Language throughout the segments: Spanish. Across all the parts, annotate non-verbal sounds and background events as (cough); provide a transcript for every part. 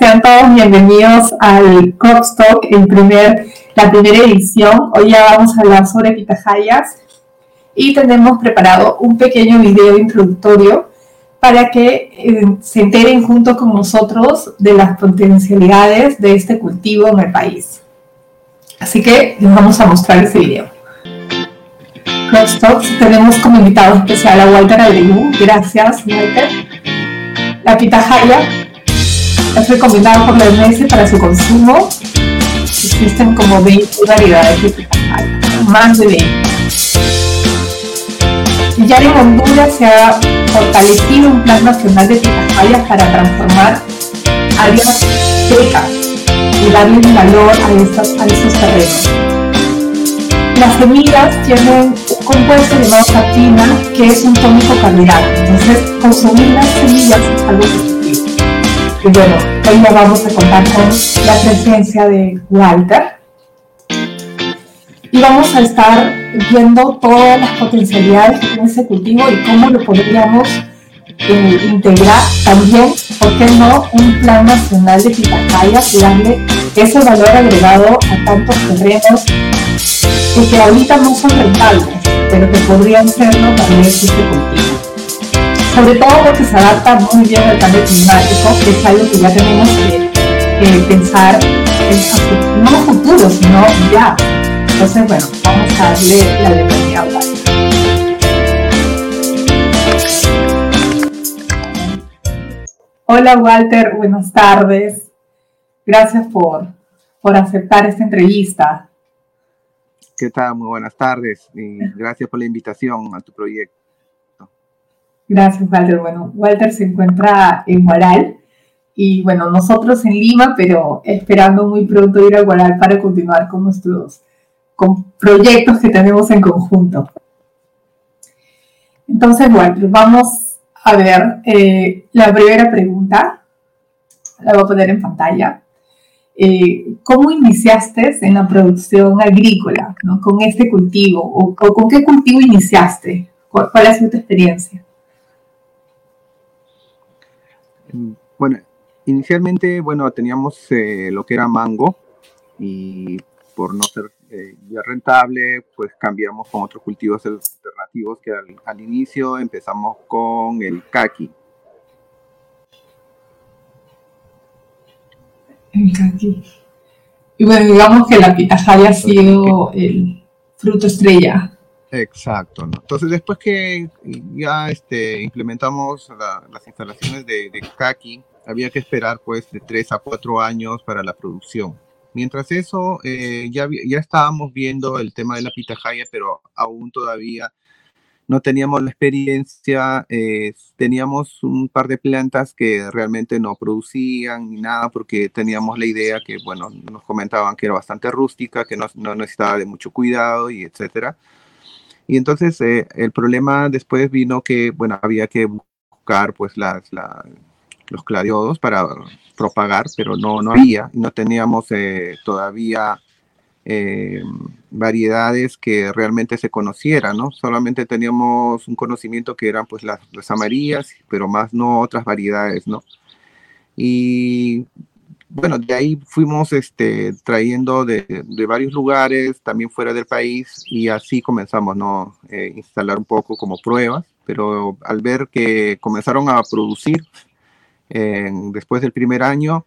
Sean todos bienvenidos al Talk, el primer, la primera edición. Hoy ya vamos a hablar sobre pitahayas y tenemos preparado un pequeño video introductorio para que eh, se enteren junto con nosotros de las potencialidades de este cultivo en el país. Así que les vamos a mostrar ese video. Crosstalks tenemos como invitado especial a Walter Abreu. Gracias, Walter. La pitahaya es recomendado por la OMS para su consumo. Existen como 20 variedades de pitahaya, más de 20. Ya en Honduras se ha fortalecido un plan nacional de pitahaya para transformar áreas secas y darle valor a, a estos terrenos. Las semillas tienen un compuesto llamado catina, que es un tónico carbohidrato. Entonces, consumir las semillas es algo positivo. Y bueno, hoy ya vamos a contar con la presencia de Walter. Y vamos a estar viendo todas las potencialidades que tiene ese cultivo y cómo lo podríamos eh, integrar también, ¿por qué no?, un plan nacional de pitahaya y darle ese valor agregado a tantos terrenos y que ahorita no son rentables, pero que podrían serlo también este cultivo. Sobre todo porque se adapta muy bien al cambio climático, que es algo que ya tenemos que, pensar en no futuro, sino ya. Entonces, bueno, vamos a darle la bienvenida a Walter. Hola Walter, buenas tardes. Gracias por, por aceptar esta entrevista. ¿Qué tal? Muy buenas tardes y gracias por la invitación a tu proyecto. Gracias, Walter. Bueno, Walter se encuentra en Guaral y bueno, nosotros en Lima, pero esperando muy pronto ir a Guaral para continuar con nuestros proyectos que tenemos en conjunto. Entonces, Walter, vamos a ver eh, la primera pregunta. La voy a poner en pantalla. Eh, ¿cómo iniciaste en la producción agrícola con este cultivo? O, con qué cultivo iniciaste? ¿Cuál, ha sido tu experiencia? Bueno, inicialmente, bueno, teníamos eh, lo que era mango y por no ser eh, ya rentable, pues cambiamos con otros cultivos alternativos que al, inicio empezamos con el kaki Y bueno, digamos que la pitahaya ha sido el fruto estrella. Exacto, ¿no? Entonces después que ya este, implementamos las instalaciones de, de Kaki, había que esperar pues de 3 a 4 años para la producción. Mientras eso, eh, ya, ya estábamos viendo el tema de la pitahaya, pero aún todavía no teníamos la experiencia, eh, teníamos un par de plantas que realmente no producían ni nada porque teníamos la idea que, bueno, nos comentaban que era bastante rústica, que no, necesitaba de mucho cuidado y etcétera. Y entonces eh, el problema después vino que, bueno, había que buscar pues las, los cladiodos para propagar, pero no, no había, no teníamos eh, todavía eh, variedades que realmente se conocieran, ¿no? Solamente teníamos un conocimiento que eran pues las, las amarillas, pero más no otras variedades, ¿no? Y bueno, de ahí fuimos este, trayendo de, de, varios lugares, también fuera del país, y así comenzamos, ¿no? Eh, instalar un poco como pruebas, pero al ver que comenzaron a producir después del primer año,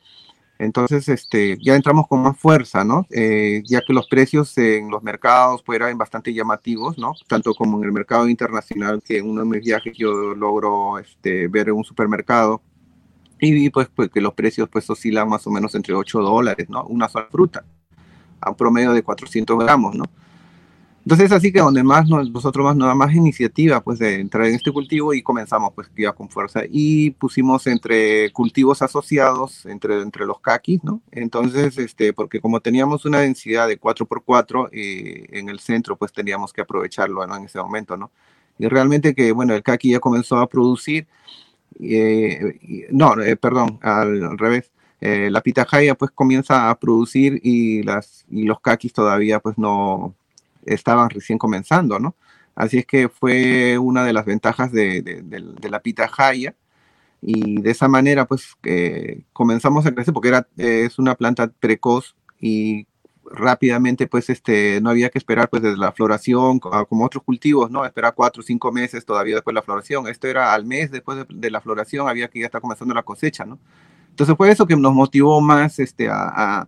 entonces, este, ya entramos con más fuerza, ¿no? Eh, ya que los precios en los mercados pues, eran bastante llamativos, ¿no? Tanto como en el mercado internacional, que en uno de mis viajes yo logro este, ver en un supermercado y pues, pues, que los precios pues oscilan más o menos entre 8 dólares, ¿no? Una sola fruta, a un promedio de 400 gramos, ¿no? Entonces así que donde más nosotros más nada más iniciativa pues de entrar en este cultivo y comenzamos pues ya con fuerza y pusimos entre cultivos asociados entre, entre los caquis, ¿no? Entonces este porque como teníamos una densidad de 4x4 eh, en el centro pues teníamos que aprovecharlo ¿no? en ese momento, ¿no? Y realmente que bueno el caqui ya comenzó a producir, eh, no, eh, perdón, al, revés. la pitahaya pues comienza a producir y, los caquis todavía pues no, estaban recién comenzando, ¿no? Así es que fue una de las ventajas de, de, de la pitahaya y de esa manera pues comenzamos a crecer porque era, es una planta precoz y rápidamente pues este no había que esperar pues desde la floración como otros cultivos no esperar cuatro o cinco meses todavía después de la floración. Esto era al mes después de, la floración había que ya estar comenzando la cosecha no entonces fue eso que nos motivó más este a,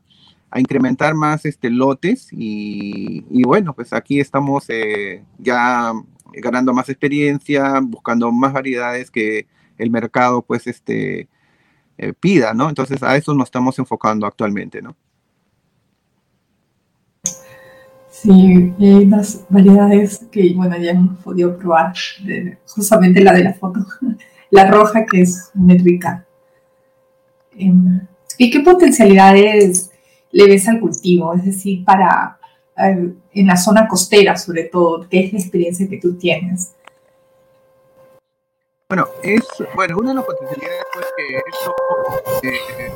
a, incrementar más este lotes y, y bueno pues aquí estamos eh, ya ganando más experiencia buscando más variedades que el mercado pues este eh, pida no entonces a eso nos estamos enfocando actualmente no Sí, hay unas variedades que, bueno, ya hemos podido probar, justamente la de la foto, (laughs) la roja que es muy rica. Em, ¿Y qué potencialidades le ves al cultivo? Es decir, para eh, en la zona costera, sobre todo, ¿qué es la experiencia que tú tienes? Bueno, es, bueno, una de las potencialidades es que eh,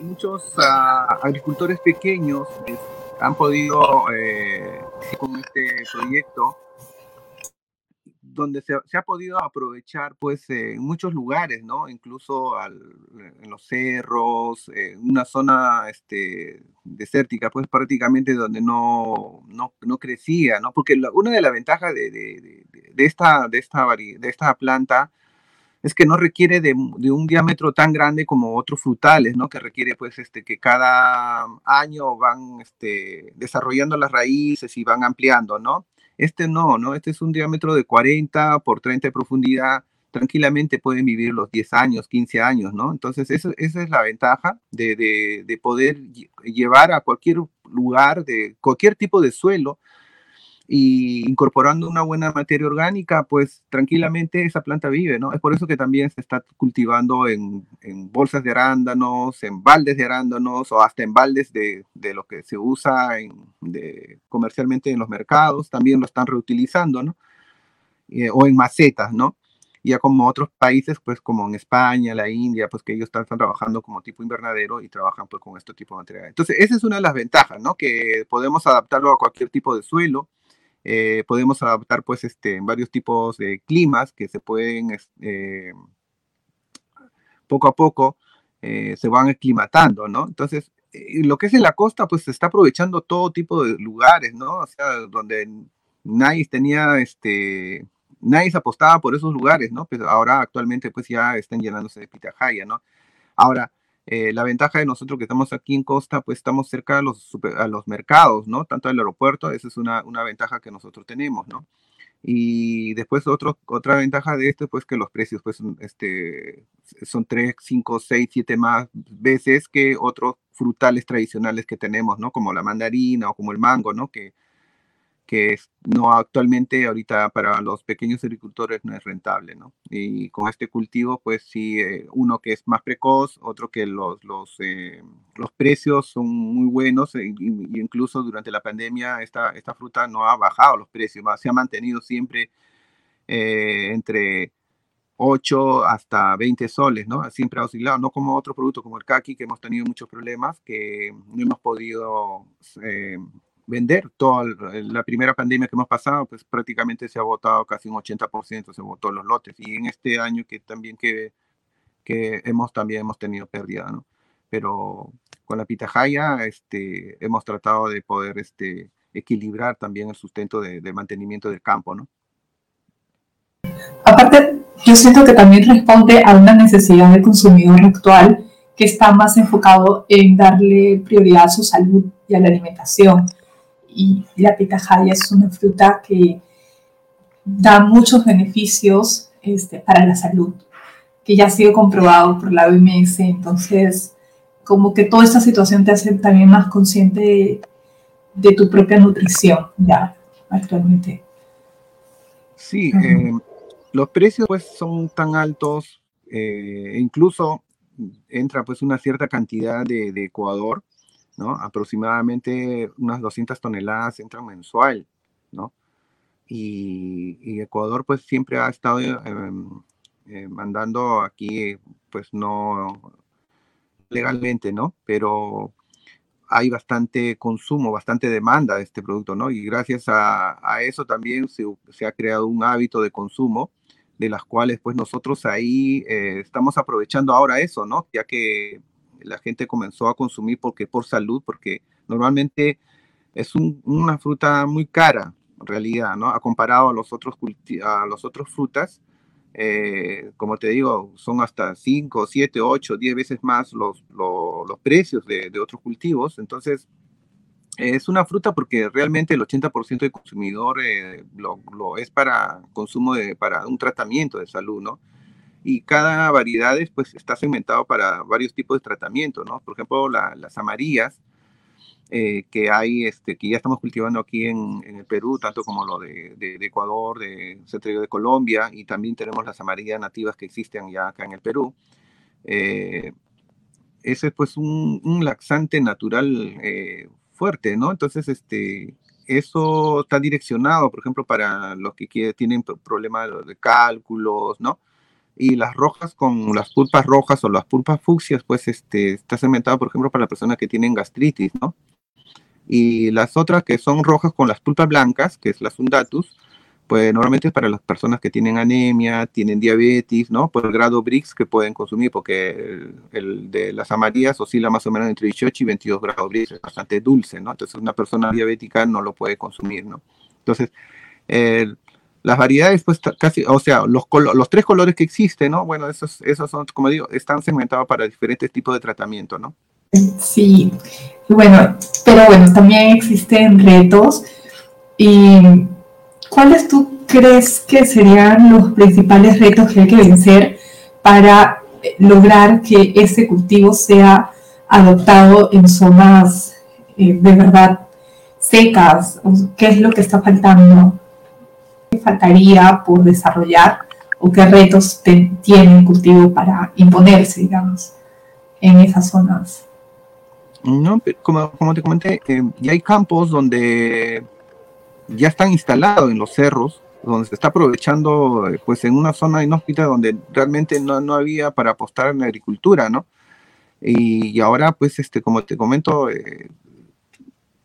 muchos ah, agricultores pequeños han podido, eh, con este proyecto, donde se, ha podido aprovechar pues en muchos lugares, ¿no? Incluso en los cerros, una zona este, desértica, pues prácticamente donde no, no, no crecía, ¿no? Porque una de las ventajas de, de, de, esta, de, esta, de esta planta es que no requiere de, un diámetro tan grande como otros frutales, ¿no? Que requiere, pues, este, que cada año van este, desarrollando las raíces y van ampliando, ¿no? Este no, ¿no? Este es un diámetro de 40 por 30 de profundidad. Tranquilamente pueden vivir los 10 años, 15 años, ¿no? Entonces, esa, esa es la ventaja de, de, de poder llevar a cualquier lugar, de cualquier tipo de suelo, y incorporando una buena materia orgánica, pues tranquilamente esa planta vive, ¿no? Es por eso que también se está cultivando en, bolsas de arándanos, en baldes de arándanos o hasta en baldes de, lo que se usa en, comercialmente en los mercados, también lo están reutilizando, ¿no? Eh, o en macetas, ¿no? Ya como otros países, pues como en España, la India, pues que ellos están, trabajando como tipo invernadero y trabajan pues con este tipo de material. Entonces, esa es una de las ventajas, ¿no? Que podemos adaptarlo a cualquier tipo de suelo, eh, podemos adaptar pues este, en varios tipos de climas que se pueden eh, poco a poco eh, se van aclimatando, ¿no? Entonces, lo que es en la costa, pues se está aprovechando todo tipo de lugares, ¿no? O sea, donde nadie tenía, este, nadie se apostaba por esos lugares, ¿no? Pero ahora actualmente pues ya están llenándose de pitahaya, ¿no? Ahora, eh, la ventaja de nosotros que estamos aquí en Costa, pues estamos cerca a los, a los mercados, ¿no? Tanto al aeropuerto, esa es una, una ventaja que nosotros tenemos, ¿no? Y después otro, otra ventaja de esto, pues que los precios pues, este, son 3, 5, 6, 7 más veces que otros frutales tradicionales que tenemos, ¿no? Como la mandarina o como el mango, ¿no? Que, que no actualmente ahorita para los pequeños agricultores no es rentable, ¿no? Y con este cultivo, pues sí, eh, uno que es más precoz, otro que los, los, eh, los precios son muy buenos, e, incluso durante la pandemia esta, esta fruta no ha bajado los precios, se ha mantenido siempre eh, entre 8 hasta 20 soles, ¿no? Siempre ha oscilado, no como otro producto como el kaki, que hemos tenido muchos problemas, que no hemos podido vender. Toda la primera pandemia que hemos pasado, pues prácticamente se ha votado casi un 80%, se votó los lotes. Y en este año que también que, que hemos también hemos tenido pérdida, ¿no? Pero con la pitahaya este, hemos tratado de poder este, equilibrar también el sustento de, mantenimiento del campo, ¿no? Aparte, yo siento que también responde a una necesidad del consumidor actual que está más enfocado en darle prioridad a su salud y a la alimentación y la pitahaya es una fruta que da muchos beneficios este, para la salud, que ya ha sido comprobado por la OMS. Entonces, como que toda esta situación te hace también más consciente de, tu propia nutrición ya actualmente. Sí, eh, los precios pues son tan altos, eh, incluso entra pues una cierta cantidad de, de Ecuador Aproximadamente unas 200 toneladas entran mensual, ¿no? Y, Ecuador pues siempre ha estado em, eh, mandando aquí, pues no legalmente, ¿no? Pero hay bastante consumo, bastante demanda de este producto, ¿no? Y gracias a, eso también se, ha creado un hábito de consumo de las cuales pues nosotros ahí eh, estamos aprovechando ahora eso, ¿no? Ya que la gente comenzó a consumir porque por salud, porque normalmente es una fruta muy cara en realidad, ¿no? A comparado a los otros a los otros frutas, eh, como te digo, son hasta 5, 7, 8, 10 veces más los, los, precios de, otros cultivos. Entonces, es una fruta porque realmente el 80% del consumidor eh, lo, es para consumo de, para un tratamiento de salud, ¿no? Y cada variedad pues, está segmentado para varios tipos de tratamiento, ¿no? Por ejemplo, las amarillas, eh, que hay, este, que ya estamos cultivando aquí en, el Perú, tanto como lo de, Ecuador, de Centro de Colombia, y también tenemos las amarillas nativas que existen ya acá en el Perú. Eh, ese es pues un, laxante natural eh, fuerte, ¿no? Entonces, este, eso está direccionado, por ejemplo, para los que tienen problemas de cálculos, ¿no? Y las rojas con las pulpas rojas o las pulpas fucsias, pues este, está segmentado, por ejemplo, para las personas que tienen gastritis, ¿no? Y las otras que son rojas con las pulpas blancas, que es la Sundatus, pues normalmente es para las personas que tienen anemia, tienen diabetes, ¿no? Por el grado BRICS que pueden consumir, porque el, de las amarillas oscila más o menos entre 18 y 22 grados BRICS, es bastante dulce, ¿no? Entonces una persona diabética no lo puede consumir, ¿no? Entonces, las variedades, pues casi, o sea, los, los tres colores que existen, ¿no? Bueno, esos, esos son, como digo, están segmentados para diferentes tipos de tratamiento, ¿no? Sí, bueno, pero bueno, también existen retos. ¿Y cuáles tú crees que serían los principales retos que hay que vencer para lograr que ese cultivo sea adoptado en zonas eh, de verdad secas? ¿Qué es lo que está faltando? ¿Qué faltaría por desarrollar o qué retos tiene el cultivo para imponerse, digamos, en esas zonas? No, como, como te comenté, eh, ya hay campos donde ya están instalados en los cerros, donde se está aprovechando, eh, pues en una zona inhóspita donde realmente no, no había para apostar en la agricultura, ¿no? Y, ahora, pues, este, como te comento, eh,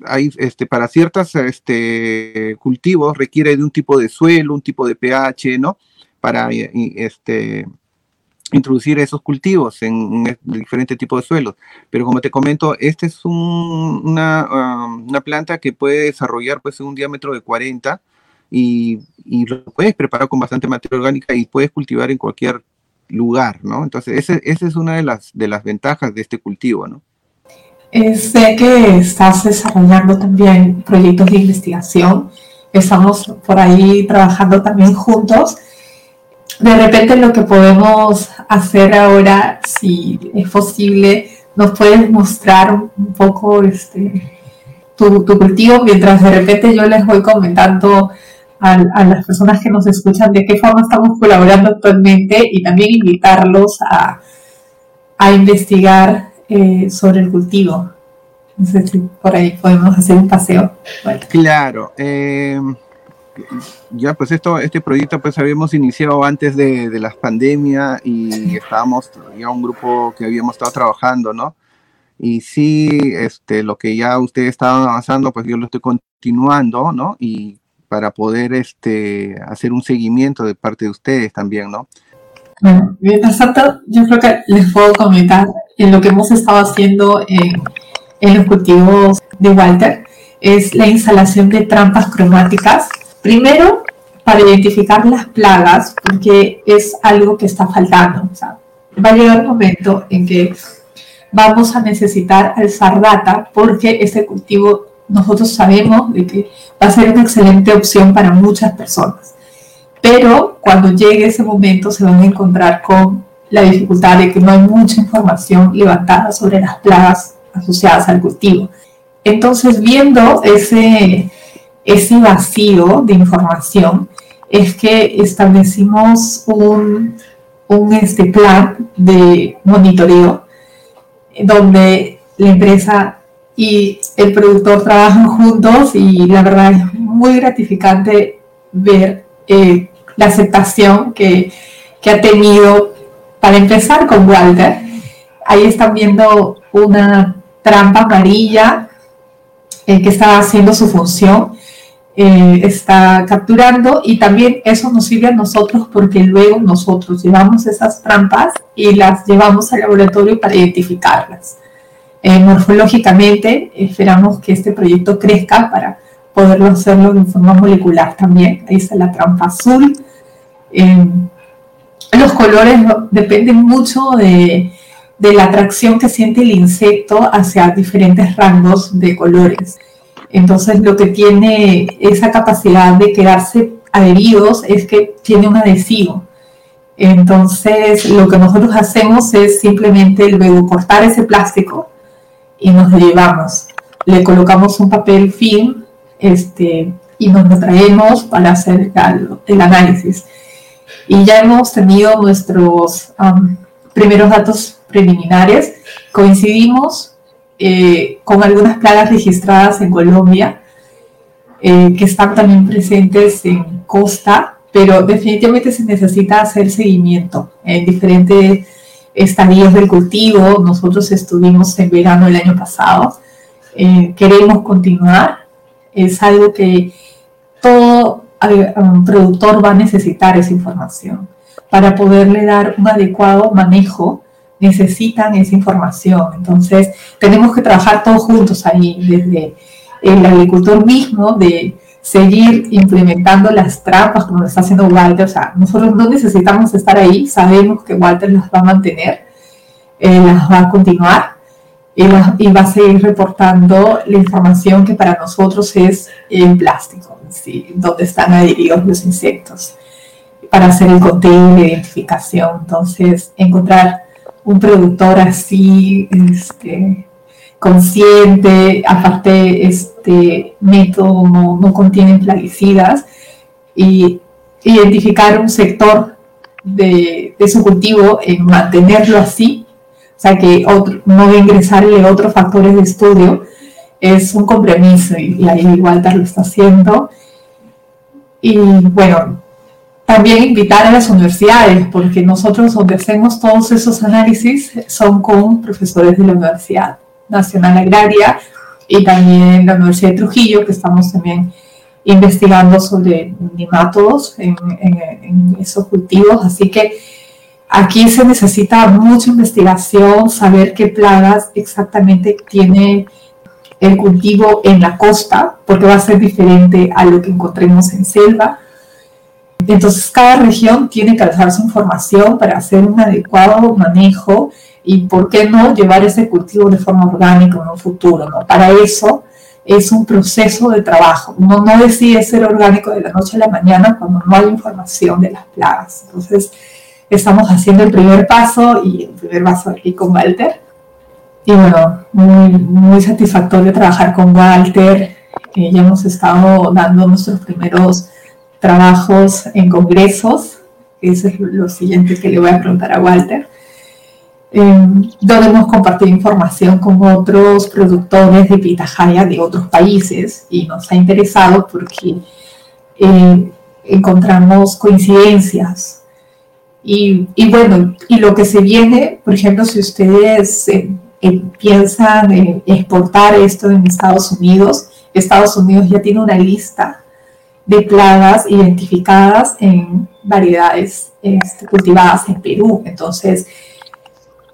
hay, este, para ciertos este, cultivos requiere de un tipo de suelo, un tipo de pH, ¿no? Para, este, introducir esos cultivos en, diferentes tipos de suelos. Pero como te comento, esta es una, um, una, planta que puede desarrollar pues, un diámetro de 40 y, lo puedes preparar con bastante materia orgánica y puedes cultivar en cualquier lugar, ¿no? Entonces, esa es una de las, de las ventajas de este cultivo, ¿no? Sé que estás desarrollando también proyectos de investigación. Estamos por ahí trabajando también juntos de repente lo que podemos hacer ahora, si es posible, nos puedes mostrar un poco este, tu, cultivo mientras de repente yo les voy comentando a, las personas que nos escuchan de qué forma estamos colaborando actualmente y también invitarlos a, investigar eh, sobre el cultivo. No sé si por ahí podemos hacer un paseo. Claro. Eh, ya pues esto, este proyecto pues habíamos iniciado antes de, de la pandemia y estábamos ya un grupo que habíamos estado trabajando, ¿no? Y sí, este, lo que ya ustedes estaban avanzando, pues yo lo estoy continuando, ¿no? Y para poder este, hacer un seguimiento de parte de ustedes también, ¿no? Bueno, mientras tanto, yo creo que les puedo comentar en lo que hemos estado haciendo en, en los cultivos de Walter, es la instalación de trampas cromáticas Primero, para identificar las plagas, porque es algo que está faltando. va a llegar un momento en que vamos a necesitar alzar data porque este cultivo nosotros sabemos de que va a ser una excelente opción para muchas personas. Pero cuando llegue ese momento se van a encontrar con la dificultad de que no hay mucha información levantada sobre las plagas asociadas al cultivo. Entonces, viendo ese, ese vacío de información es que establecimos un, un este plan de monitoreo donde la empresa y el productor trabajan juntos y la verdad es muy gratificante ver eh, la aceptación que, que, ha tenido para empezar con Walter. Ahí están viendo una trampa amarilla eh, que está haciendo su función eh, está capturando y también eso nos sirve a nosotros porque luego nosotros llevamos esas trampas y las llevamos al laboratorio para identificarlas. Eh, morfológicamente esperamos que este proyecto crezca para poderlo hacerlo de forma molecular también. Ahí está la trampa azul. Eh, los colores dependen mucho de, de la atracción que siente el insecto hacia diferentes rangos de colores. Entonces lo que tiene esa capacidad de quedarse adheridos es que tiene un adhesivo. Entonces lo que nosotros hacemos es simplemente luego cortar ese plástico y nos lo llevamos. Le colocamos un papel film este, y nos lo traemos para hacer el análisis. Y ya hemos tenido nuestros primeros datos preliminares. Coincidimos eh, con algunas plagas registradas en Colombia, eh, que están también presentes en costa, pero definitivamente se necesita hacer seguimiento en diferentes estadios del cultivo. Nosotros estuvimos en verano el año pasado. Eh, queremos continuar. Es algo que todo um, productor va a necesitar esa información para poderle dar un adecuado manejo necesitan esa información. Entonces, tenemos que trabajar todos juntos ahí, desde el agricultor mismo, de seguir implementando las trampas como está haciendo Walter. O sea, nosotros no necesitamos estar ahí, sabemos que Walter las va a mantener, eh, las va a continuar y, va a seguir reportando la información que para nosotros es el plástico, ¿sí? donde están adheridos los insectos, para hacer el conteo y la identificación. Entonces, encontrar un productor así, este, consciente, aparte este método no, contiene plaguicidas, y identificar un sector de, su cultivo en mantenerlo así, o sea que otro, no va a ingresarle otros factores de estudio, es un compromiso y, y ahí Walter lo está haciendo. Y bueno, también invitar a las universidades, porque nosotros donde hacemos todos esos análisis son con profesores de la Universidad Nacional Agraria y también la Universidad de Trujillo, que estamos también investigando sobre nemátodos en, en, esos cultivos. Así que aquí se necesita mucha investigación, saber qué plagas exactamente tiene el cultivo en la costa, porque va a ser diferente a lo que encontremos en selva entonces, cada región tiene que alzar su información para hacer un adecuado manejo y, ¿por qué no, llevar ese cultivo de forma orgánica en un futuro? ¿no? Para eso es un proceso de trabajo. Uno no decide ser orgánico de la noche a la mañana cuando no hay información de las plagas. Entonces, estamos haciendo el primer paso y el primer paso aquí con Walter. Y bueno, muy, muy satisfactorio trabajar con Walter. ya hemos estado dando nuestros primeros trabajos en congresos, eso es lo siguiente que le voy a preguntar a Walter, em, donde hemos compartido información con otros productores de pitahaya de otros países y nos ha interesado porque eh, encontramos coincidencias. Y, bueno, y lo que se viene, por ejemplo, si ustedes eh, eh, piensan exportar esto en Estados Unidos, Estados Unidos ya tiene una lista de plagas identificadas en variedades este, cultivadas en Perú. Entonces,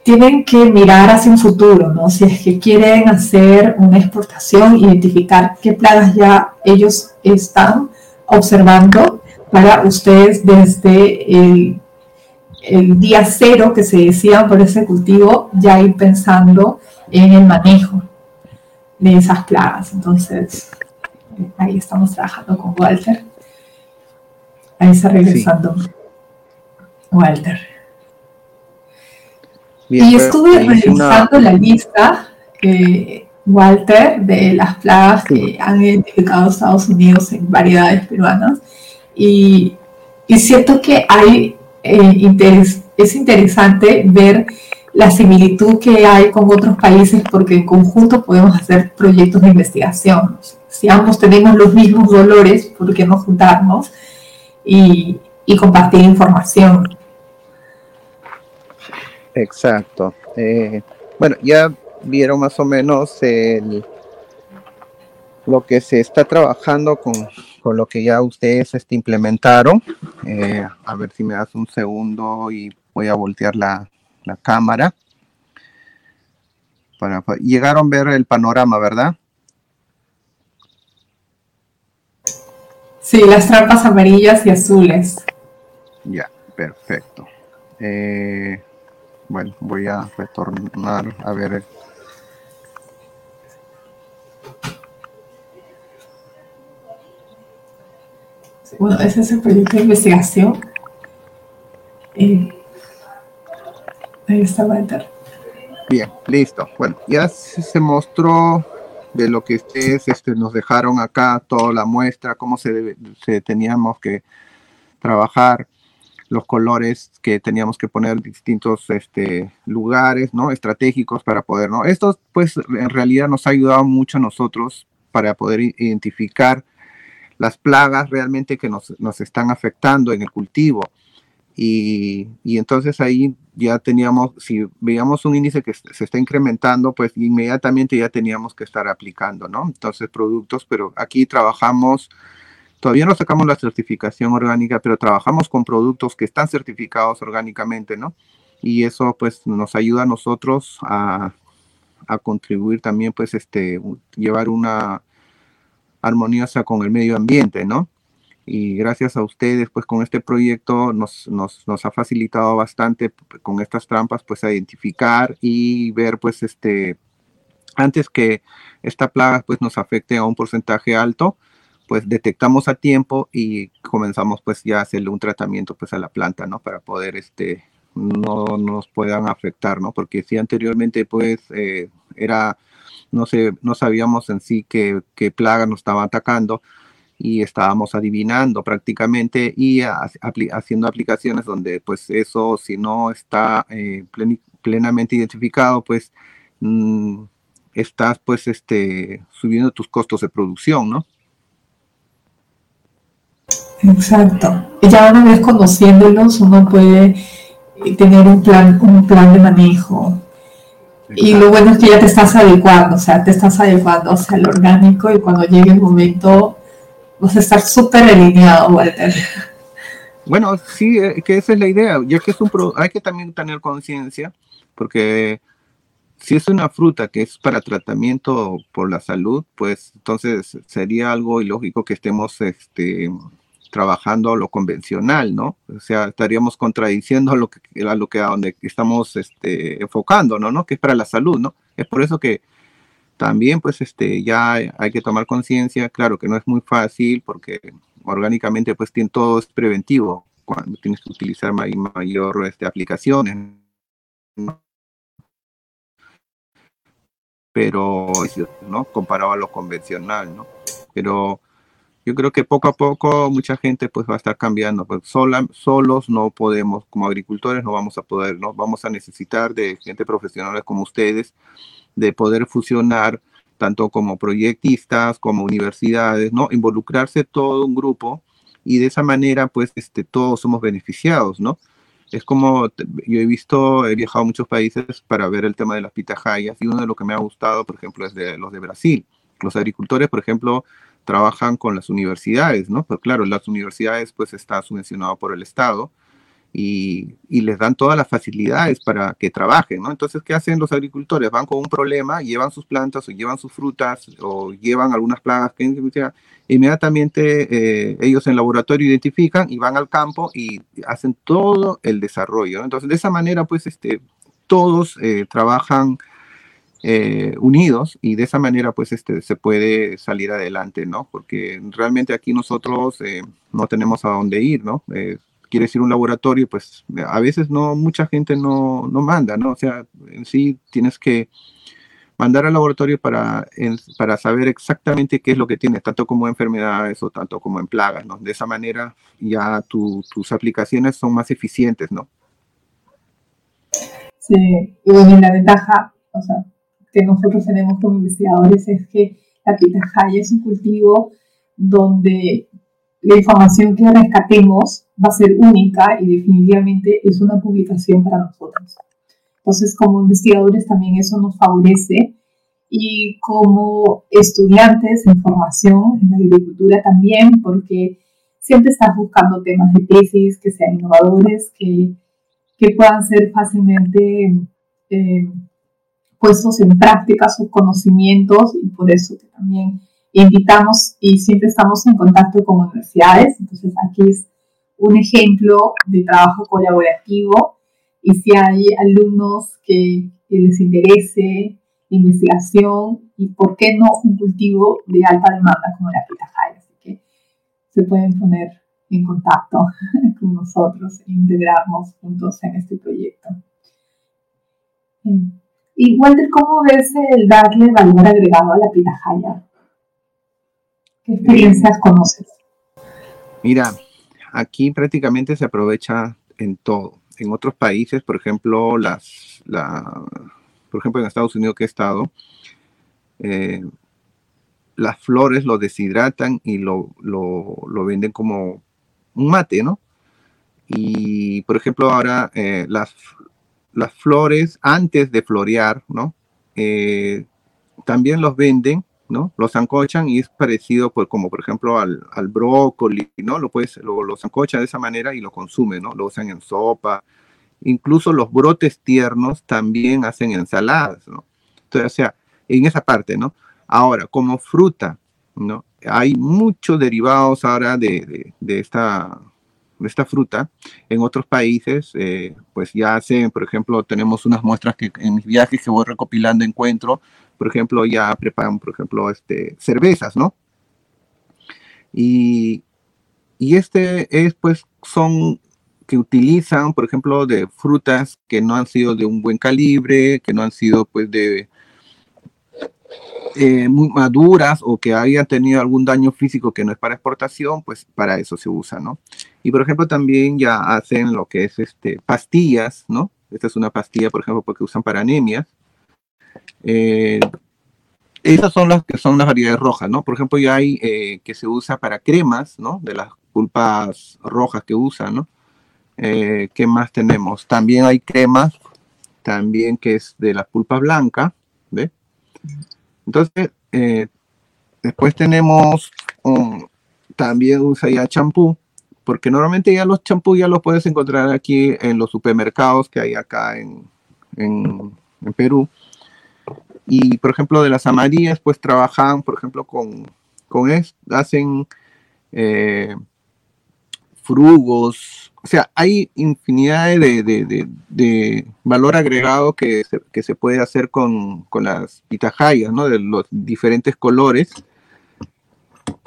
tienen que mirar hacia un futuro, ¿no? Si es que quieren hacer una exportación, identificar qué plagas ya ellos están observando para ustedes desde el, el día cero que se decían por ese cultivo, ya ir pensando en el manejo de esas plagas. Entonces, ahí estamos trabajando con Walter. Ahí está regresando Walter. y estuve revisando la lista, eh, Walter, de las plagas que han identificado Estados Unidos en variedades peruanas. Y, es cierto que hay eh, es interesante ver la similitud que hay con otros países porque en conjunto podemos hacer proyectos de investigación si ambos tenemos los mismos dolores, ¿por qué no juntarnos y, compartir información? Exacto. Eh, bueno, ya vieron más o menos el, lo que se está trabajando con con lo que ya ustedes este, implementaron. Eh, a ver si me das un segundo y voy a voltear la, la cámara. Para, llegaron a ver el panorama, ¿verdad? Sí, las trampas amarillas y azules. Ya, perfecto. Eh, bueno, voy a retornar a ver. Bueno, ese es el proyecto de investigación. ahí está, entrar. Bien, listo. Bueno, ya se mostró de lo que ustedes este, nos dejaron acá, toda la muestra, cómo se, se teníamos que trabajar, los colores que teníamos que poner en distintos este, lugares, ¿no? Estratégicos para poder, ¿no? Esto, pues, en realidad nos ha ayudado mucho a nosotros para poder identificar las plagas realmente que nos, nos están afectando en el cultivo. Y, y, entonces ahí ya teníamos, si veíamos un índice que se está incrementando, pues inmediatamente ya teníamos que estar aplicando, ¿no? Entonces productos, pero aquí trabajamos, todavía no sacamos la certificación orgánica, pero trabajamos con productos que están certificados orgánicamente, ¿no? Y eso pues nos ayuda a nosotros a, a contribuir también, pues, este, llevar una armoniosa con el medio ambiente, ¿no? y gracias a ustedes, pues con este proyecto nos, nos, nos, ha facilitado bastante con estas trampas, pues a identificar y ver, pues este, antes que esta plaga pues nos afecte a un porcentaje alto, pues detectamos a tiempo y comenzamos pues ya a hacerle un tratamiento pues a la planta, ¿no? Para poder este, no nos puedan afectar, ¿no? Porque si anteriormente pues eh, era, no sé, no sabíamos en sí qué, plaga nos estaba atacando, y estábamos adivinando prácticamente y haciendo aplicaciones donde pues eso si no está eh, plenamente identificado pues mm, estás pues este subiendo tus costos de producción, ¿no? Exacto. Ya una vez conociéndolos uno puede tener un plan, un plan de manejo. Y lo bueno es que ya te estás adecuando, o sea, te estás adecuando hacia el orgánico y cuando llegue el momento Vas a estar súper alineado, Walter. Bueno, sí, eh, que esa es la idea, ya que es un pro, hay que también tener conciencia, porque si es una fruta que es para tratamiento por la salud, pues entonces sería algo ilógico que estemos este, trabajando lo convencional, ¿no? O sea, estaríamos contradiciendo lo que, a lo que a donde estamos este, enfocando, ¿no? ¿no? Que es para la salud, ¿no? Es por eso que también pues este, ya hay que tomar conciencia, claro que no es muy fácil porque orgánicamente pues tiene, todo es preventivo cuando tienes que utilizar mayor este, aplicaciones. Pero, ¿no? Comparado a lo convencional, ¿no? Pero yo creo que poco a poco mucha gente pues va a estar cambiando, pues sola, solos no podemos, como agricultores no vamos a poder, ¿no? Vamos a necesitar de gente profesional como ustedes de poder fusionar tanto como proyectistas, como universidades, ¿no? Involucrarse todo un grupo y de esa manera, pues, este, todos somos beneficiados, ¿no? Es como, yo he visto, he viajado a muchos países para ver el tema de las pitahayas y uno de lo que me ha gustado, por ejemplo, es de los de Brasil. Los agricultores, por ejemplo, trabajan con las universidades, ¿no? Pues claro, las universidades, pues, está subvencionado por el Estado, y, les dan todas las facilidades para que trabajen, ¿no? Entonces, ¿qué hacen los agricultores? Van con un problema, llevan sus plantas o llevan sus frutas o llevan algunas plagas que inmediatamente eh, ellos en laboratorio identifican y van al campo y hacen todo el desarrollo. Entonces, de esa manera, pues, este, todos eh, trabajan eh, unidos y de esa manera, pues, este, se puede salir adelante, ¿no? Porque realmente aquí nosotros no tenemos a dónde ir, ¿no? quieres ir a un laboratorio, pues a veces no, mucha gente no, no manda, ¿no? O sea, en sí tienes que mandar al laboratorio para, para saber exactamente qué es lo que tienes, tanto como enfermedades o tanto como en plagas, ¿no? De esa manera ya tus aplicaciones son más eficientes, ¿no? Sí, y la ventaja, o sea, que nosotros tenemos como investigadores es que la pitahaya es un cultivo donde la información que rescatemos va a ser única y definitivamente es una publicación para nosotros. Entonces, como investigadores también eso nos favorece y como estudiantes en formación en la agricultura también, porque siempre estás buscando temas de tesis que sean innovadores, que, que puedan ser fácilmente eh, puestos en práctica sus conocimientos y por eso también invitamos y siempre estamos en contacto con universidades. Entonces aquí es un ejemplo de trabajo colaborativo y si hay alumnos que, les interese investigación y por qué no un cultivo de alta demanda como la pitahaya. Así que se pueden poner en contacto (laughs) con nosotros e integrarnos juntos en este proyecto. Y Walter, ¿cómo ves el darle valor agregado a la pitahaya? ¿Qué experiencias conoces? Mira, aquí prácticamente se aprovecha en todo. En otros países, por ejemplo, las, la, por ejemplo en Estados Unidos que he estado, eh, las flores lo deshidratan y lo, lo, venden como un mate, ¿no? Y, por ejemplo, ahora eh, las, las flores, antes de florear, ¿no? Eh, también los venden ¿no? Lo zancochan y es parecido, pues, como por ejemplo al, al brócoli, ¿no? Lo puedes, lo, lo zancochan de esa manera y lo consumen, ¿no? Lo usan en sopa. Incluso los brotes tiernos también hacen ensaladas, ¿no? Entonces, o sea, en esa parte, ¿no? Ahora, como fruta, ¿no? Hay muchos derivados ahora de, de, esta, esta fruta. En otros países, eh, pues ya hacen, por ejemplo, tenemos unas muestras que en mis viajes que voy recopilando encuentro por ejemplo, ya preparan, por ejemplo, este, cervezas, ¿no? Y, y este es, pues, son que utilizan, por ejemplo, de frutas que no han sido de un buen calibre, que no han sido, pues, de eh, muy maduras o que hayan tenido algún daño físico que no es para exportación, pues para eso se usa, ¿no? Y por ejemplo también ya hacen lo que es este pastillas, ¿no? Esta es una pastilla, por ejemplo, porque usan para anemia. Eh, esas son las que son las variedades rojas, ¿no? Por ejemplo, ya hay eh, que se usa para cremas, ¿no? De las pulpas rojas que usan, ¿no? Eh, ¿Qué más tenemos? También hay cremas, también que es de las pulpas blancas, ¿ve? Entonces, después tenemos también usa ya champú, porque normalmente ya los champús ya los puedes encontrar aquí en los supermercados que hay acá en, en Perú. Y, por ejemplo, de las amarillas, pues trabajan, por ejemplo, con, con esto, hacen eh, frugos, o sea, hay infinidad de, de, de, valor agregado que se, que se, puede hacer con, con las pitahayas, ¿no? De los diferentes colores.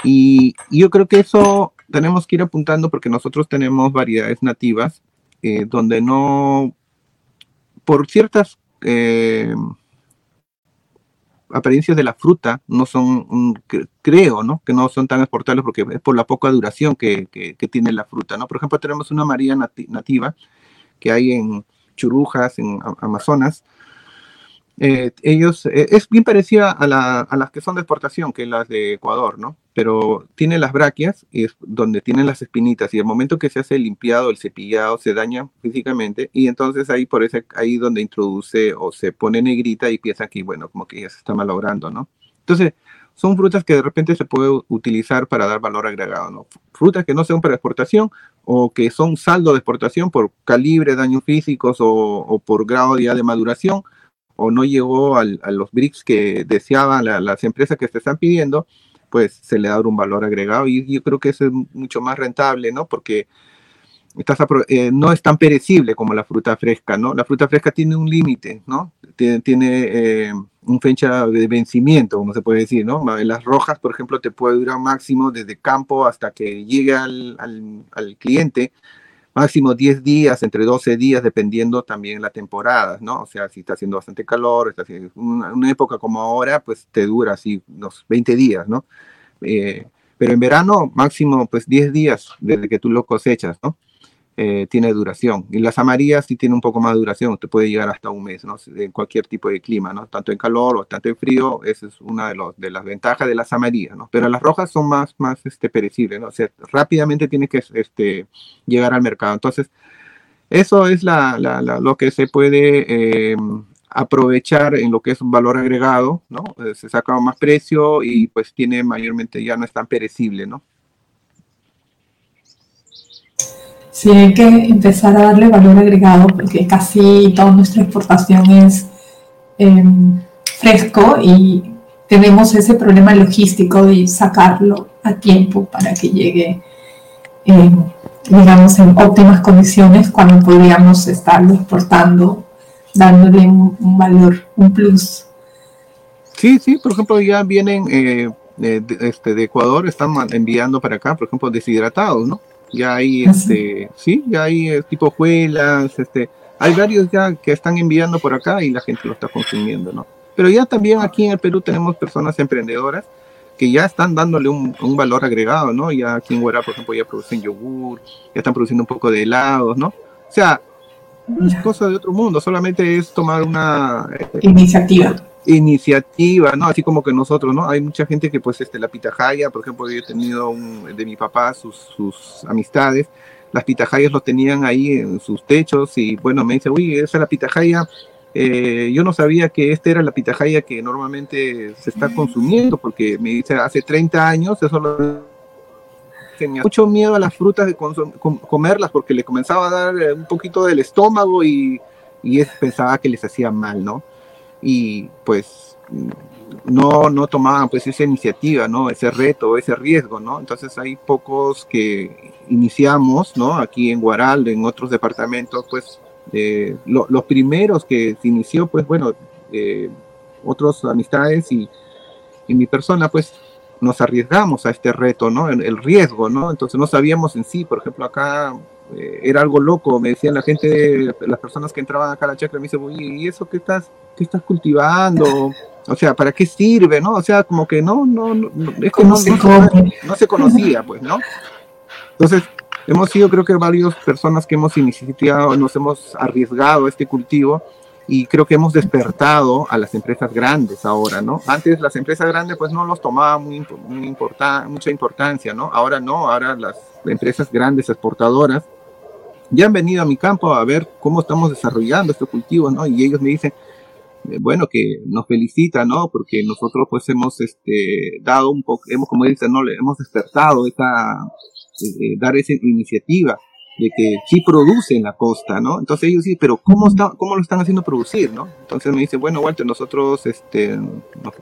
Y, yo creo que eso tenemos que ir apuntando porque nosotros tenemos variedades nativas eh, donde no, por ciertas eh, apariencias de la fruta no son, creo, ¿no? Que no son tan exportables porque es por la poca duración que, tiene la fruta, ¿no? Por ejemplo, tenemos una María nativa que hay en Churujas, en Amazonas, eh, ellos, eh, es bien parecida a, las que son de exportación, que las de Ecuador, ¿no? Pero tiene las braquias y es donde tienen las espinitas y el momento que se hace el limpiado, el cepillado, se daña físicamente y entonces ahí por ese, ahí donde introduce o se pone negrita y piensa que, bueno, como que ya se está malogrando, ¿no? Entonces, son frutas que de repente se puede utilizar para dar valor agregado, ¿no? Frutas que no son para exportación o que son saldo de exportación por calibre, daños físicos o, o por grado ya de maduración, o no llegó a los BRICS que deseaban las empresas que se están pidiendo, pues se le da un valor agregado y yo creo que eso es mucho más rentable, ¿no? Porque estás eh, no es tan perecible como la fruta fresca, ¿no? La fruta fresca tiene un límite, ¿no? Tiene, tiene eh, un fecha de vencimiento, como se puede decir, ¿no? Las rojas, por ejemplo, te puede durar máximo desde campo hasta que llegue al, al, al cliente, máximo 10 días, entre 12 días, dependiendo también la temporada, ¿no? O sea, si está haciendo bastante calor, está haciendo una, una época como ahora, pues te dura así unos 20 días, ¿no? Eh, pero en verano, máximo, pues 10 días desde que tú lo cosechas, ¿no? Eh, tiene duración. Y las amarillas sí tienen un poco más de duración, te puede llegar hasta un mes, ¿no? En cualquier tipo de clima, ¿no? Tanto en calor o tanto en frío, esa es una de, los, las ventajas de las amarillas, ¿no? Pero las rojas son más, más este, perecibles, ¿no? O sea, rápidamente tiene que este, llegar al mercado. Entonces, eso es la, la, lo que se puede eh, aprovechar en lo que es un valor agregado, ¿no? Eh, se saca más precio y pues tiene mayormente, ya no es tan perecible, ¿no? Sí, hay que empezar a darle valor agregado porque casi toda nuestra exportación es em, fresco y tenemos ese problema logístico de sacarlo a tiempo para que llegue, em, digamos, en óptimas condiciones cuando podríamos estarlo exportando dándole un, valor, un plus. Sí, sí, por ejemplo, ya vienen eh, de, este, de Ecuador, están enviando para acá, por ejemplo, deshidratados, ¿no? Ya hay, este, sí, ya hay eh, tipo juelas, este, hay varios ya que están enviando por acá y la gente lo está consumiendo, ¿no? Pero ya también aquí en el Perú tenemos personas emprendedoras que ya están dándole un, un valor agregado, ¿no? Ya aquí en Huera, por ejemplo, ya producen yogur, ya están produciendo un poco de helados, ¿no? O sea, es cosa de otro mundo, solamente es tomar una eh, iniciativa. Iniciativa, ¿no? Así como que nosotros, ¿no? Hay mucha gente que, pues, este, la pitahaya, por ejemplo, yo he tenido un, de mi papá sus, amistades, las pitahayas lo tenían ahí en sus techos y, bueno, me dice, uy, esa es la pitahaya. Eh, yo no sabía que esta era la pitahaya que normalmente se está consumiendo, porque me dice, hace 30 años eso lo tenía mucho miedo a las frutas de comerlas porque le comenzaba a dar eh, un poquito del estómago y pensaba que les hacía mal, ¿no? Y pues no, no tomaban pues esa iniciativa, ¿no? Ese reto, ese riesgo, ¿no? Entonces hay pocos que iniciamos, ¿no? Aquí en Guaral, en otros departamentos, pues eh, los primeros que se inició, pues bueno, eh, otros amistades y, y mi persona, pues nos arriesgamos a este reto, ¿no? El, riesgo, ¿no? Entonces no sabíamos en sí, por ejemplo, acá eh, era algo loco, me decían la gente, las personas que entraban acá a la chacra, me dicen, ¿y eso qué estás, qué estás cultivando? O sea, ¿para qué sirve, no? O sea, como que no, no, no es que no, no, se conocía, pues, ¿no? Entonces, hemos sido, creo que varias personas que hemos iniciado, nos hemos arriesgado a este cultivo y creo que hemos despertado a las empresas grandes ahora, ¿no? Antes las empresas grandes pues no los tomaban muy, muy mucha importancia, ¿no? Ahora no, ahora las empresas grandes exportadoras ya han venido a mi campo a ver cómo estamos desarrollando estos cultivos, ¿no? Y ellos me dicen, eh, bueno, que nos felicitan, ¿no? Porque nosotros pues hemos este, dado un poco, hemos como dicen, ¿no? Le hemos despertado esa, eh, eh, dar esa iniciativa de que sí produce en la costa, ¿no? Entonces ellos dicen, pero ¿cómo, está, cómo lo están haciendo producir, no? Entonces me dice, bueno, Walter, nosotros, este,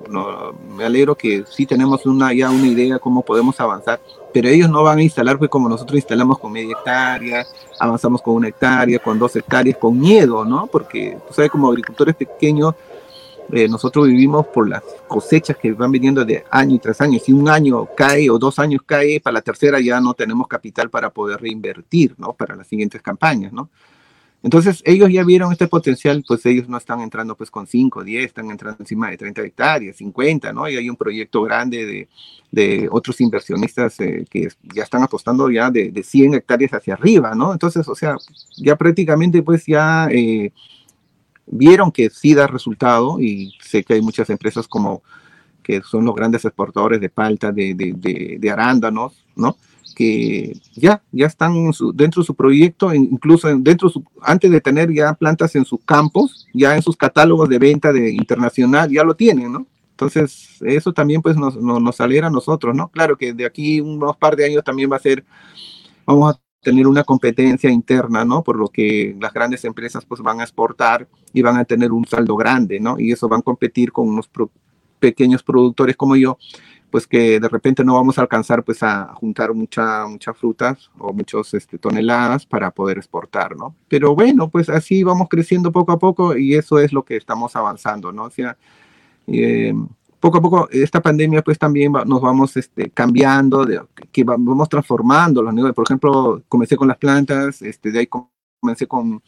no, me alegro que sí tenemos una, ya una idea cómo podemos avanzar, pero ellos no van a instalar pues como nosotros instalamos con media hectárea, avanzamos con una hectárea, con dos hectáreas, con miedo, ¿no? Porque, tú sabes, como agricultores pequeños, eh, nosotros vivimos por las cosechas que van viniendo de año tras año. Si un año cae o dos años cae, para la tercera ya no tenemos capital para poder reinvertir, ¿no? Para las siguientes campañas, ¿no? Entonces, ellos ya vieron este potencial, pues ellos no están entrando pues con 5, 10, están entrando encima de 30 hectáreas, 50, ¿no? Y hay un proyecto grande de, de otros inversionistas eh, que ya están apostando ya de, de, 100 hectáreas hacia arriba, ¿no? Entonces, o sea, ya prácticamente pues ya eh, vieron que sí da resultado y sé que hay muchas empresas como que son los grandes exportadores de palta, de, de, arándanos, ¿no? Que ya, ya están dentro de su proyecto, incluso dentro su, antes de tener ya plantas en sus campos, ya en sus catálogos de venta de internacional, ya lo tienen, ¿no? Entonces, eso también pues nos, nos, nos alegra a nosotros, ¿no? Claro que de aquí unos par de años también va a ser, vamos a tener una competencia interna, ¿no? Por lo que las grandes empresas pues van a exportar y van a tener un saldo grande, ¿no? Y eso van a competir con unos pequeños productores como yo, pues que de repente no vamos a alcanzar pues a juntar mucha, muchas frutas o muchas este, toneladas para poder exportar, ¿no? Pero bueno, pues así vamos creciendo poco a poco y eso es lo que estamos avanzando, ¿no? O sea, eh, poco a poco esta pandemia pues también nos vamos este, cambiando, que vamos transformando los negocios. Por ejemplo, comencé con las plantas, este, de ahí comencé con,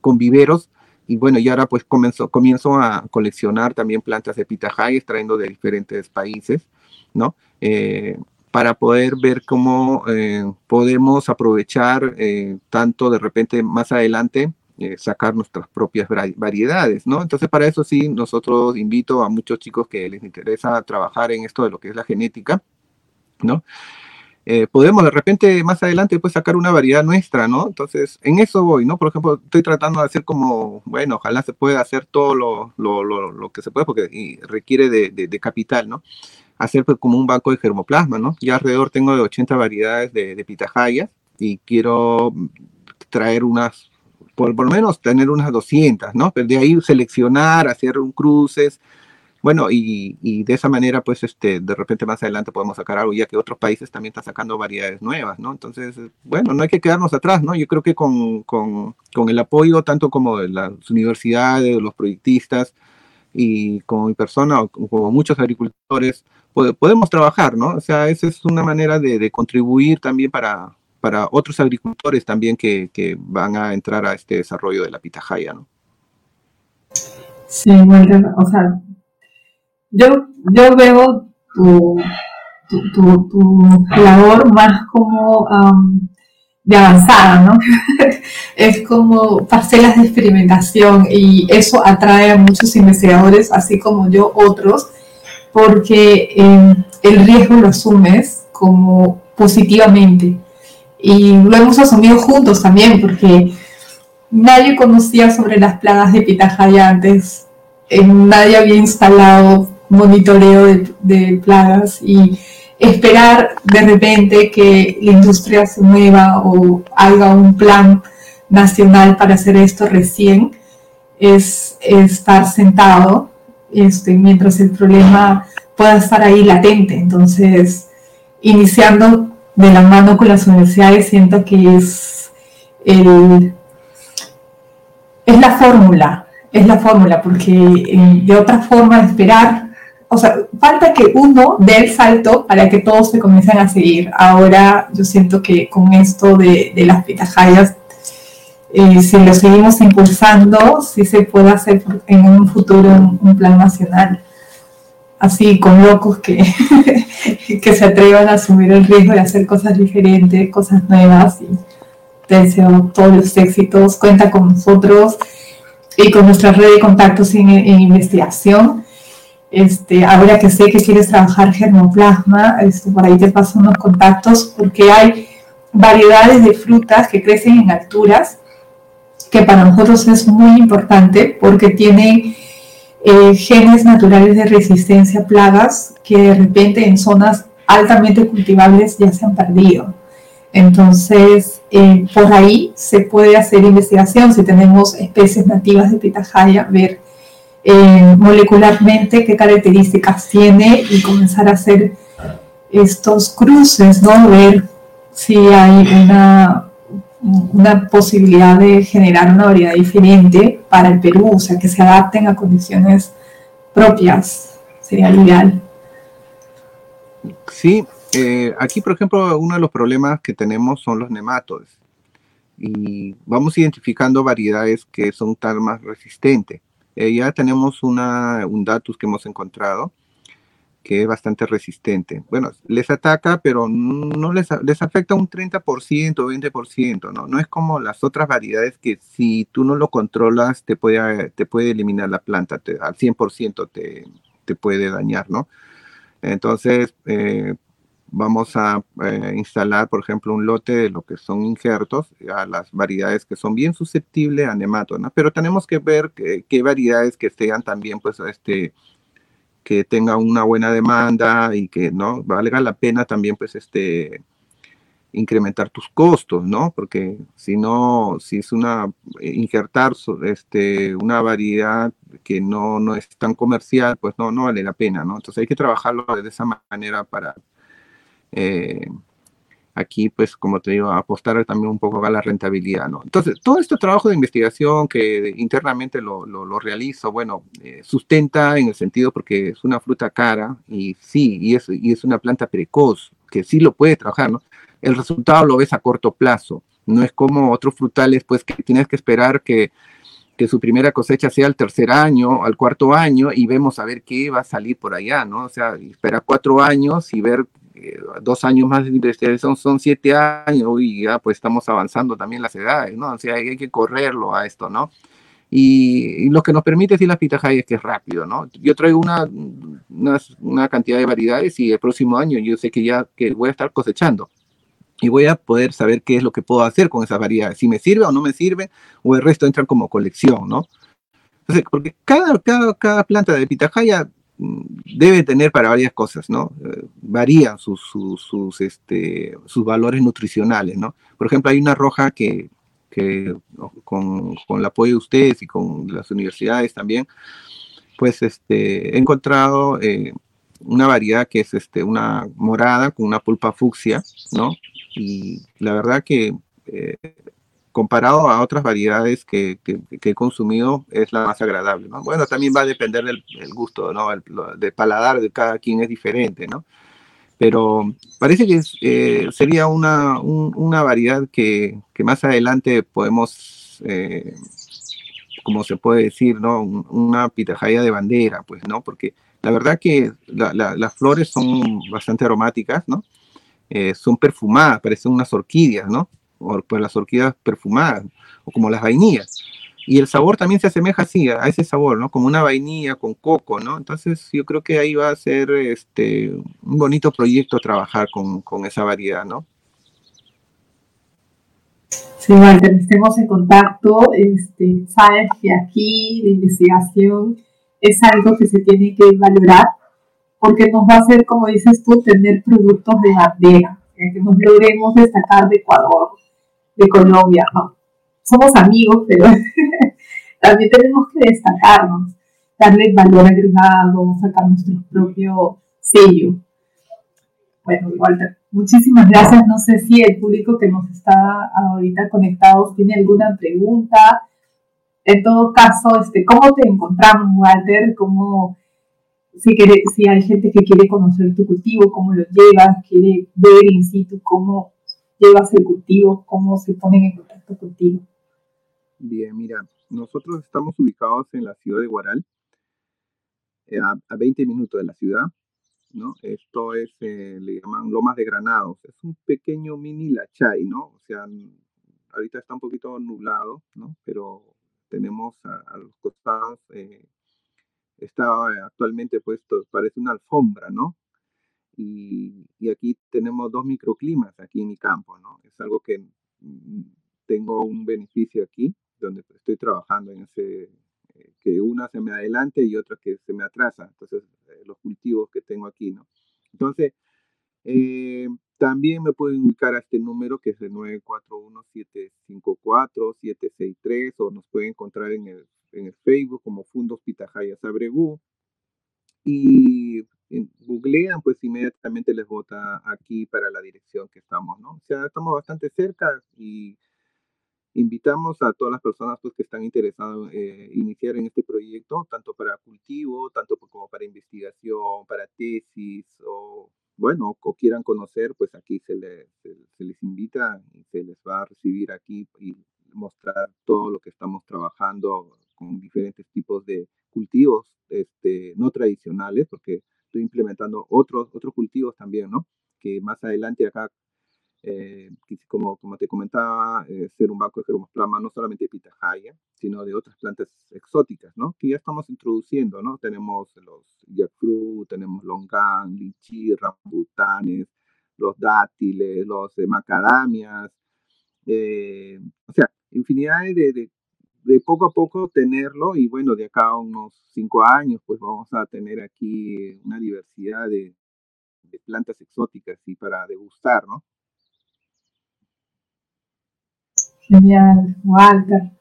con viveros y bueno, y ahora pues comenzó, comienzo a coleccionar también plantas de pitahaya, extrayendo de diferentes países, ¿no? Eh, para poder ver cómo eh, podemos aprovechar eh, tanto de repente más adelante eh, sacar nuestras propias variedades, ¿no? Entonces, para eso sí, nosotros invito a muchos chicos que les interesa trabajar en esto de lo que es la genética, ¿no? eh, podemos de repente más adelante pues sacar una variedad nuestra, ¿no? Entonces, en eso voy, ¿no? Por ejemplo, estoy tratando de hacer como, bueno, ojalá se pueda hacer todo lo, lo, lo, que se puede porque requiere de, de, capital, ¿no? Hacer pues, como un banco de germoplasma, ¿no? Ya alrededor tengo de 80 variedades de, de y quiero traer unas, por, por lo menos tener unas 200, ¿no? Pero de ahí seleccionar, hacer un cruces, bueno, y, de esa manera, pues, este, de repente más adelante podemos sacar algo, ya que otros países también están sacando variedades nuevas, ¿no? Entonces, bueno, no hay que quedarnos atrás, ¿no? Yo creo que con, con, con el apoyo tanto como de las universidades, de los proyectistas y como mi persona, o como muchos agricultores, podemos trabajar, ¿no? O sea, esa es una manera de, de contribuir también para, para otros agricultores también que, van a entrar a este desarrollo de la pitahaya, ¿no? Sí, bueno, o sea, yo, yo veo tu, tu, tu, labor más como de avanzada, ¿no? (laughs) es como parcelas de experimentación y eso atrae a muchos investigadores, así como yo otros, porque em, el riesgo lo asumes como positivamente. Y lo hemos asumido juntos también, porque nadie conocía sobre las plagas de pitahaya antes, eh, nadie había instalado monitoreo de, plagas y esperar de repente que la industria se mueva o haga un plan nacional para hacer esto recién es, estar sentado este, mientras el problema pueda estar ahí latente. Entonces, iniciando de la mano con las universidades, siento que es, el, es la fórmula, es la fórmula, porque eh, de otra forma esperar o sea, falta que uno dé el salto para que todos se comiencen a seguir. Ahora yo siento que con esto de, las pitahayas, eh, si lo seguimos impulsando, sí se puede hacer en un futuro un, plan nacional. Así, con locos que, (laughs) que se atrevan a asumir el riesgo de hacer cosas diferentes, cosas nuevas. Y te deseo todos los éxitos. Cuenta con nosotros y con nuestra red de contactos en investigación este, ahora que sé que quieres trabajar germoplasma, esto, por ahí te paso unos contactos porque hay variedades de frutas que crecen en alturas que para nosotros es muy importante porque tienen eh, genes naturales de resistencia a plagas que de repente en zonas altamente cultivables ya se han perdido. Entonces, eh, por ahí se puede hacer investigación si tenemos especies nativas de pitahaya, ver eh, molecularmente qué características tiene y comenzar a hacer estos cruces, ¿no? Ver si hay una, una posibilidad de generar una variedad diferente para el Perú, o sea, que se adapten a condiciones propias, sería ideal. Sí, eh, aquí por ejemplo uno de los problemas que tenemos son los nematodes y vamos identificando variedades que son tal más resistentes. Eh, ya tenemos una, un datus que hemos encontrado que es bastante resistente. Bueno, les ataca, pero no les, les afecta un 30%, 20%, ¿no? No es como las otras variedades que si tú no lo controlas te puede, te puede eliminar la planta, al 100% te, te puede dañar, ¿no? Entonces, eh, vamos a eh, instalar, por ejemplo, un lote de lo que son injertos a las variedades que son bien susceptibles a nematodas, pero tenemos que ver qué variedades que sean también, pues, este, que tengan una buena demanda y que no valga la pena también, pues, este, incrementar tus costos, ¿no? Porque si no, si es una, eh, injertar este, una variedad que no, no es tan comercial, pues no, no vale la pena, ¿no? Entonces hay que trabajarlo de esa manera para, eh, aquí, pues, como te digo, apostar también un poco a la rentabilidad, ¿no? Entonces, todo este trabajo de investigación que internamente lo, lo, realizo, bueno, eh, sustenta en el sentido porque es una fruta cara y sí, y es, y es una planta precoz, que sí lo puede trabajar, ¿no? El resultado lo ves a corto plazo, no es como otros frutales, pues, que tienes que esperar que que su primera cosecha sea al tercer año, al cuarto año, y vemos a ver qué va a salir por allá, ¿no? O sea, espera cuatro años y ver dos años más de investigación son siete años y ya pues estamos avanzando también las edades, ¿no? O sea, hay, que correrlo a esto, ¿no? Y, lo que nos permite decir las pitahayas es que es rápido, ¿no? Yo traigo una, una, cantidad de variedades y el próximo año yo sé que ya que voy a estar cosechando y voy a poder saber qué es lo que puedo hacer con esas variedades, si me sirve o no me sirve, o el resto entran como colección, ¿no? Entonces, porque cada, cada, cada planta de pitahaya debe tener para varias cosas, ¿no? Eh, varían sus, sus, este, sus valores nutricionales, ¿no? Por ejemplo, hay una roja que, que con, con el apoyo de ustedes y con las universidades también, pues este, he encontrado eh, una variedad que es este, una morada con una pulpa fucsia, ¿no? Y la verdad que eh, comparado a otras variedades que, he consumido es la más agradable, ¿no? Bueno, también va a depender del, gusto, ¿no? El, de paladar de cada quien es diferente, ¿no? Pero parece que eh, sería una, una variedad que, que, más adelante podemos como se puede decir, ¿no? Una pitahaya de bandera, pues, ¿no? Porque la verdad que las flores son bastante aromáticas, ¿no? Eh, son perfumadas, parecen unas orquídeas, ¿no? O pues las orquídeas perfumadas, o como las vainillas. Y el sabor también se asemeja así, a ese sabor, ¿no? Como una vainilla con coco, ¿no? Entonces yo creo que ahí va a ser este, un bonito proyecto trabajar con, con esa variedad, ¿no? Sí, Walter, estemos en contacto. Este, sabes que aquí la investigación es algo que se tiene que valorar porque nos va a hacer, como dices tú, tener productos de bandera, que nos logremos destacar de Ecuador, de Colombia. somos amigos, pero (laughs) también tenemos que destacarnos, darle valor agregado, sacar nuestro propio sello. Bueno, Walter, muchísimas gracias. No sé si el público que nos está ahorita conectados tiene alguna pregunta. En todo caso, este, ¿cómo te encontramos, Walter? ¿Cómo, si, quiere, si hay gente que quiere conocer tu cultivo, cómo lo llevas, quiere ver in situ cómo llevas el cultivo, cómo se ponen en contacto contigo? Bien, mira, nosotros estamos ubicados en la ciudad de Guaral, eh, a, a 20 minutos de la ciudad. ¿no? Esto es, eh, le llaman Lomas de Granados. Es un pequeño mini Lachay, ¿no? O sea, ahorita está un poquito nublado, ¿no? Pero tenemos a, los costados, eh, está actualmente puesto, parece una alfombra, ¿no? Y, aquí tenemos dos microclimas aquí en mi campo, ¿no? Es algo que mm, tengo un beneficio aquí, donde estoy trabajando en ese, que una se me adelante y otra que se me atrasa. Entonces, eh, los cultivos que tengo aquí, ¿no? Entonces, eh, también me pueden ubicar a este número que es el 941-754-763 o nos pueden encontrar en el, en el Facebook como Fundos Pitahaya Sabregú. Y googlean, pues inmediatamente les vota aquí para la dirección que estamos, ¿no? O sea, estamos bastante cerca y invitamos a todas las personas pues, que están interesadas en eh, iniciar en este proyecto, tanto para cultivo, tanto como para investigación, para tesis, o bueno, o quieran conocer, pues aquí se, se, les invita y se les va a recibir aquí y mostrar todo lo que estamos trabajando con diferentes tipos de cultivos este, no tradicionales, porque estoy implementando otros, otros cultivos también, ¿no? Que más adelante acá eh, como, como te comentaba, eh, ser un banco de germoplasma no solamente de pitahaya, sino de otras plantas exóticas, ¿no? Que ya estamos introduciendo, ¿no? Tenemos los jackfruit, tenemos longan, lichi, rambutanes, los dátiles, los macadamias, eh, o sea, infinidad de, de, poco a poco tenerlo y bueno, de acá a unos cinco años, pues vamos a tener aquí una diversidad de, de plantas exóticas y para degustar, ¿no? Genial, Walter.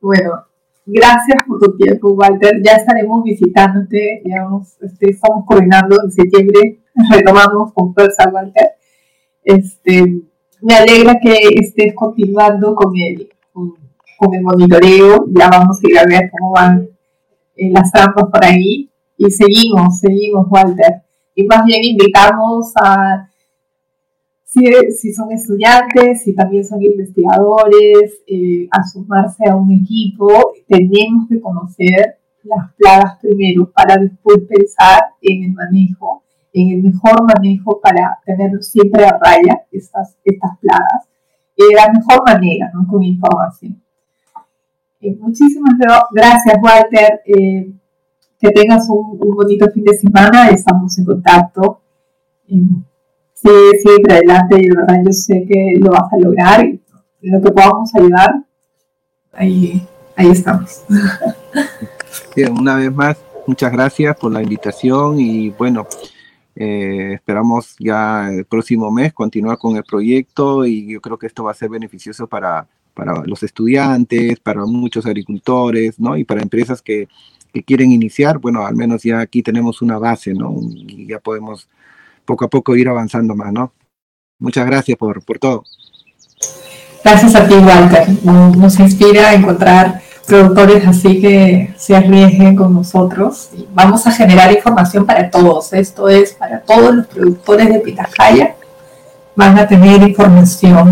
Bueno, gracias por tu tiempo, Walter. Ya estaremos visitándote, ya este, estamos coordinando en septiembre, retomamos con fuerza, Walter. Este, me alegra que estés continuando con el, con, el monitoreo, ya vamos a ir a ver cómo van eh, las trampas por ahí y seguimos, seguimos, Walter. Y más bien invitamos a si, son estudiantes, si también son investigadores, eh, a sumarse a un equipo, tenemos que conocer las plagas primero para después pensar en el manejo, en el mejor manejo para tenerlo siempre a raya, estas, estas plagas, de la mejor manera, ¿no? con información. Eh, muchísimas gracias, Walter. Eh, que tengas un, bonito fin de semana, estamos en contacto. Sí, siempre adelante, y yo sé que lo vas a lograr y lo que podamos ayudar, ahí, ahí estamos. (laughs) Bien, una vez más, muchas gracias por la invitación y bueno, eh, esperamos ya el próximo mes continuar con el proyecto y yo creo que esto va a ser beneficioso para, para los estudiantes, para muchos agricultores, ¿no? Y para empresas que, que, quieren iniciar, bueno, al menos ya aquí tenemos una base, ¿no? Y ya podemos poco a poco ir avanzando más, ¿no? Muchas gracias por, por todo. Gracias a ti, Walter. Nos inspira a encontrar productores así que se arriesguen con nosotros. vamos a generar información para todos. Esto es para todos los productores de pitahaya. Van a tener información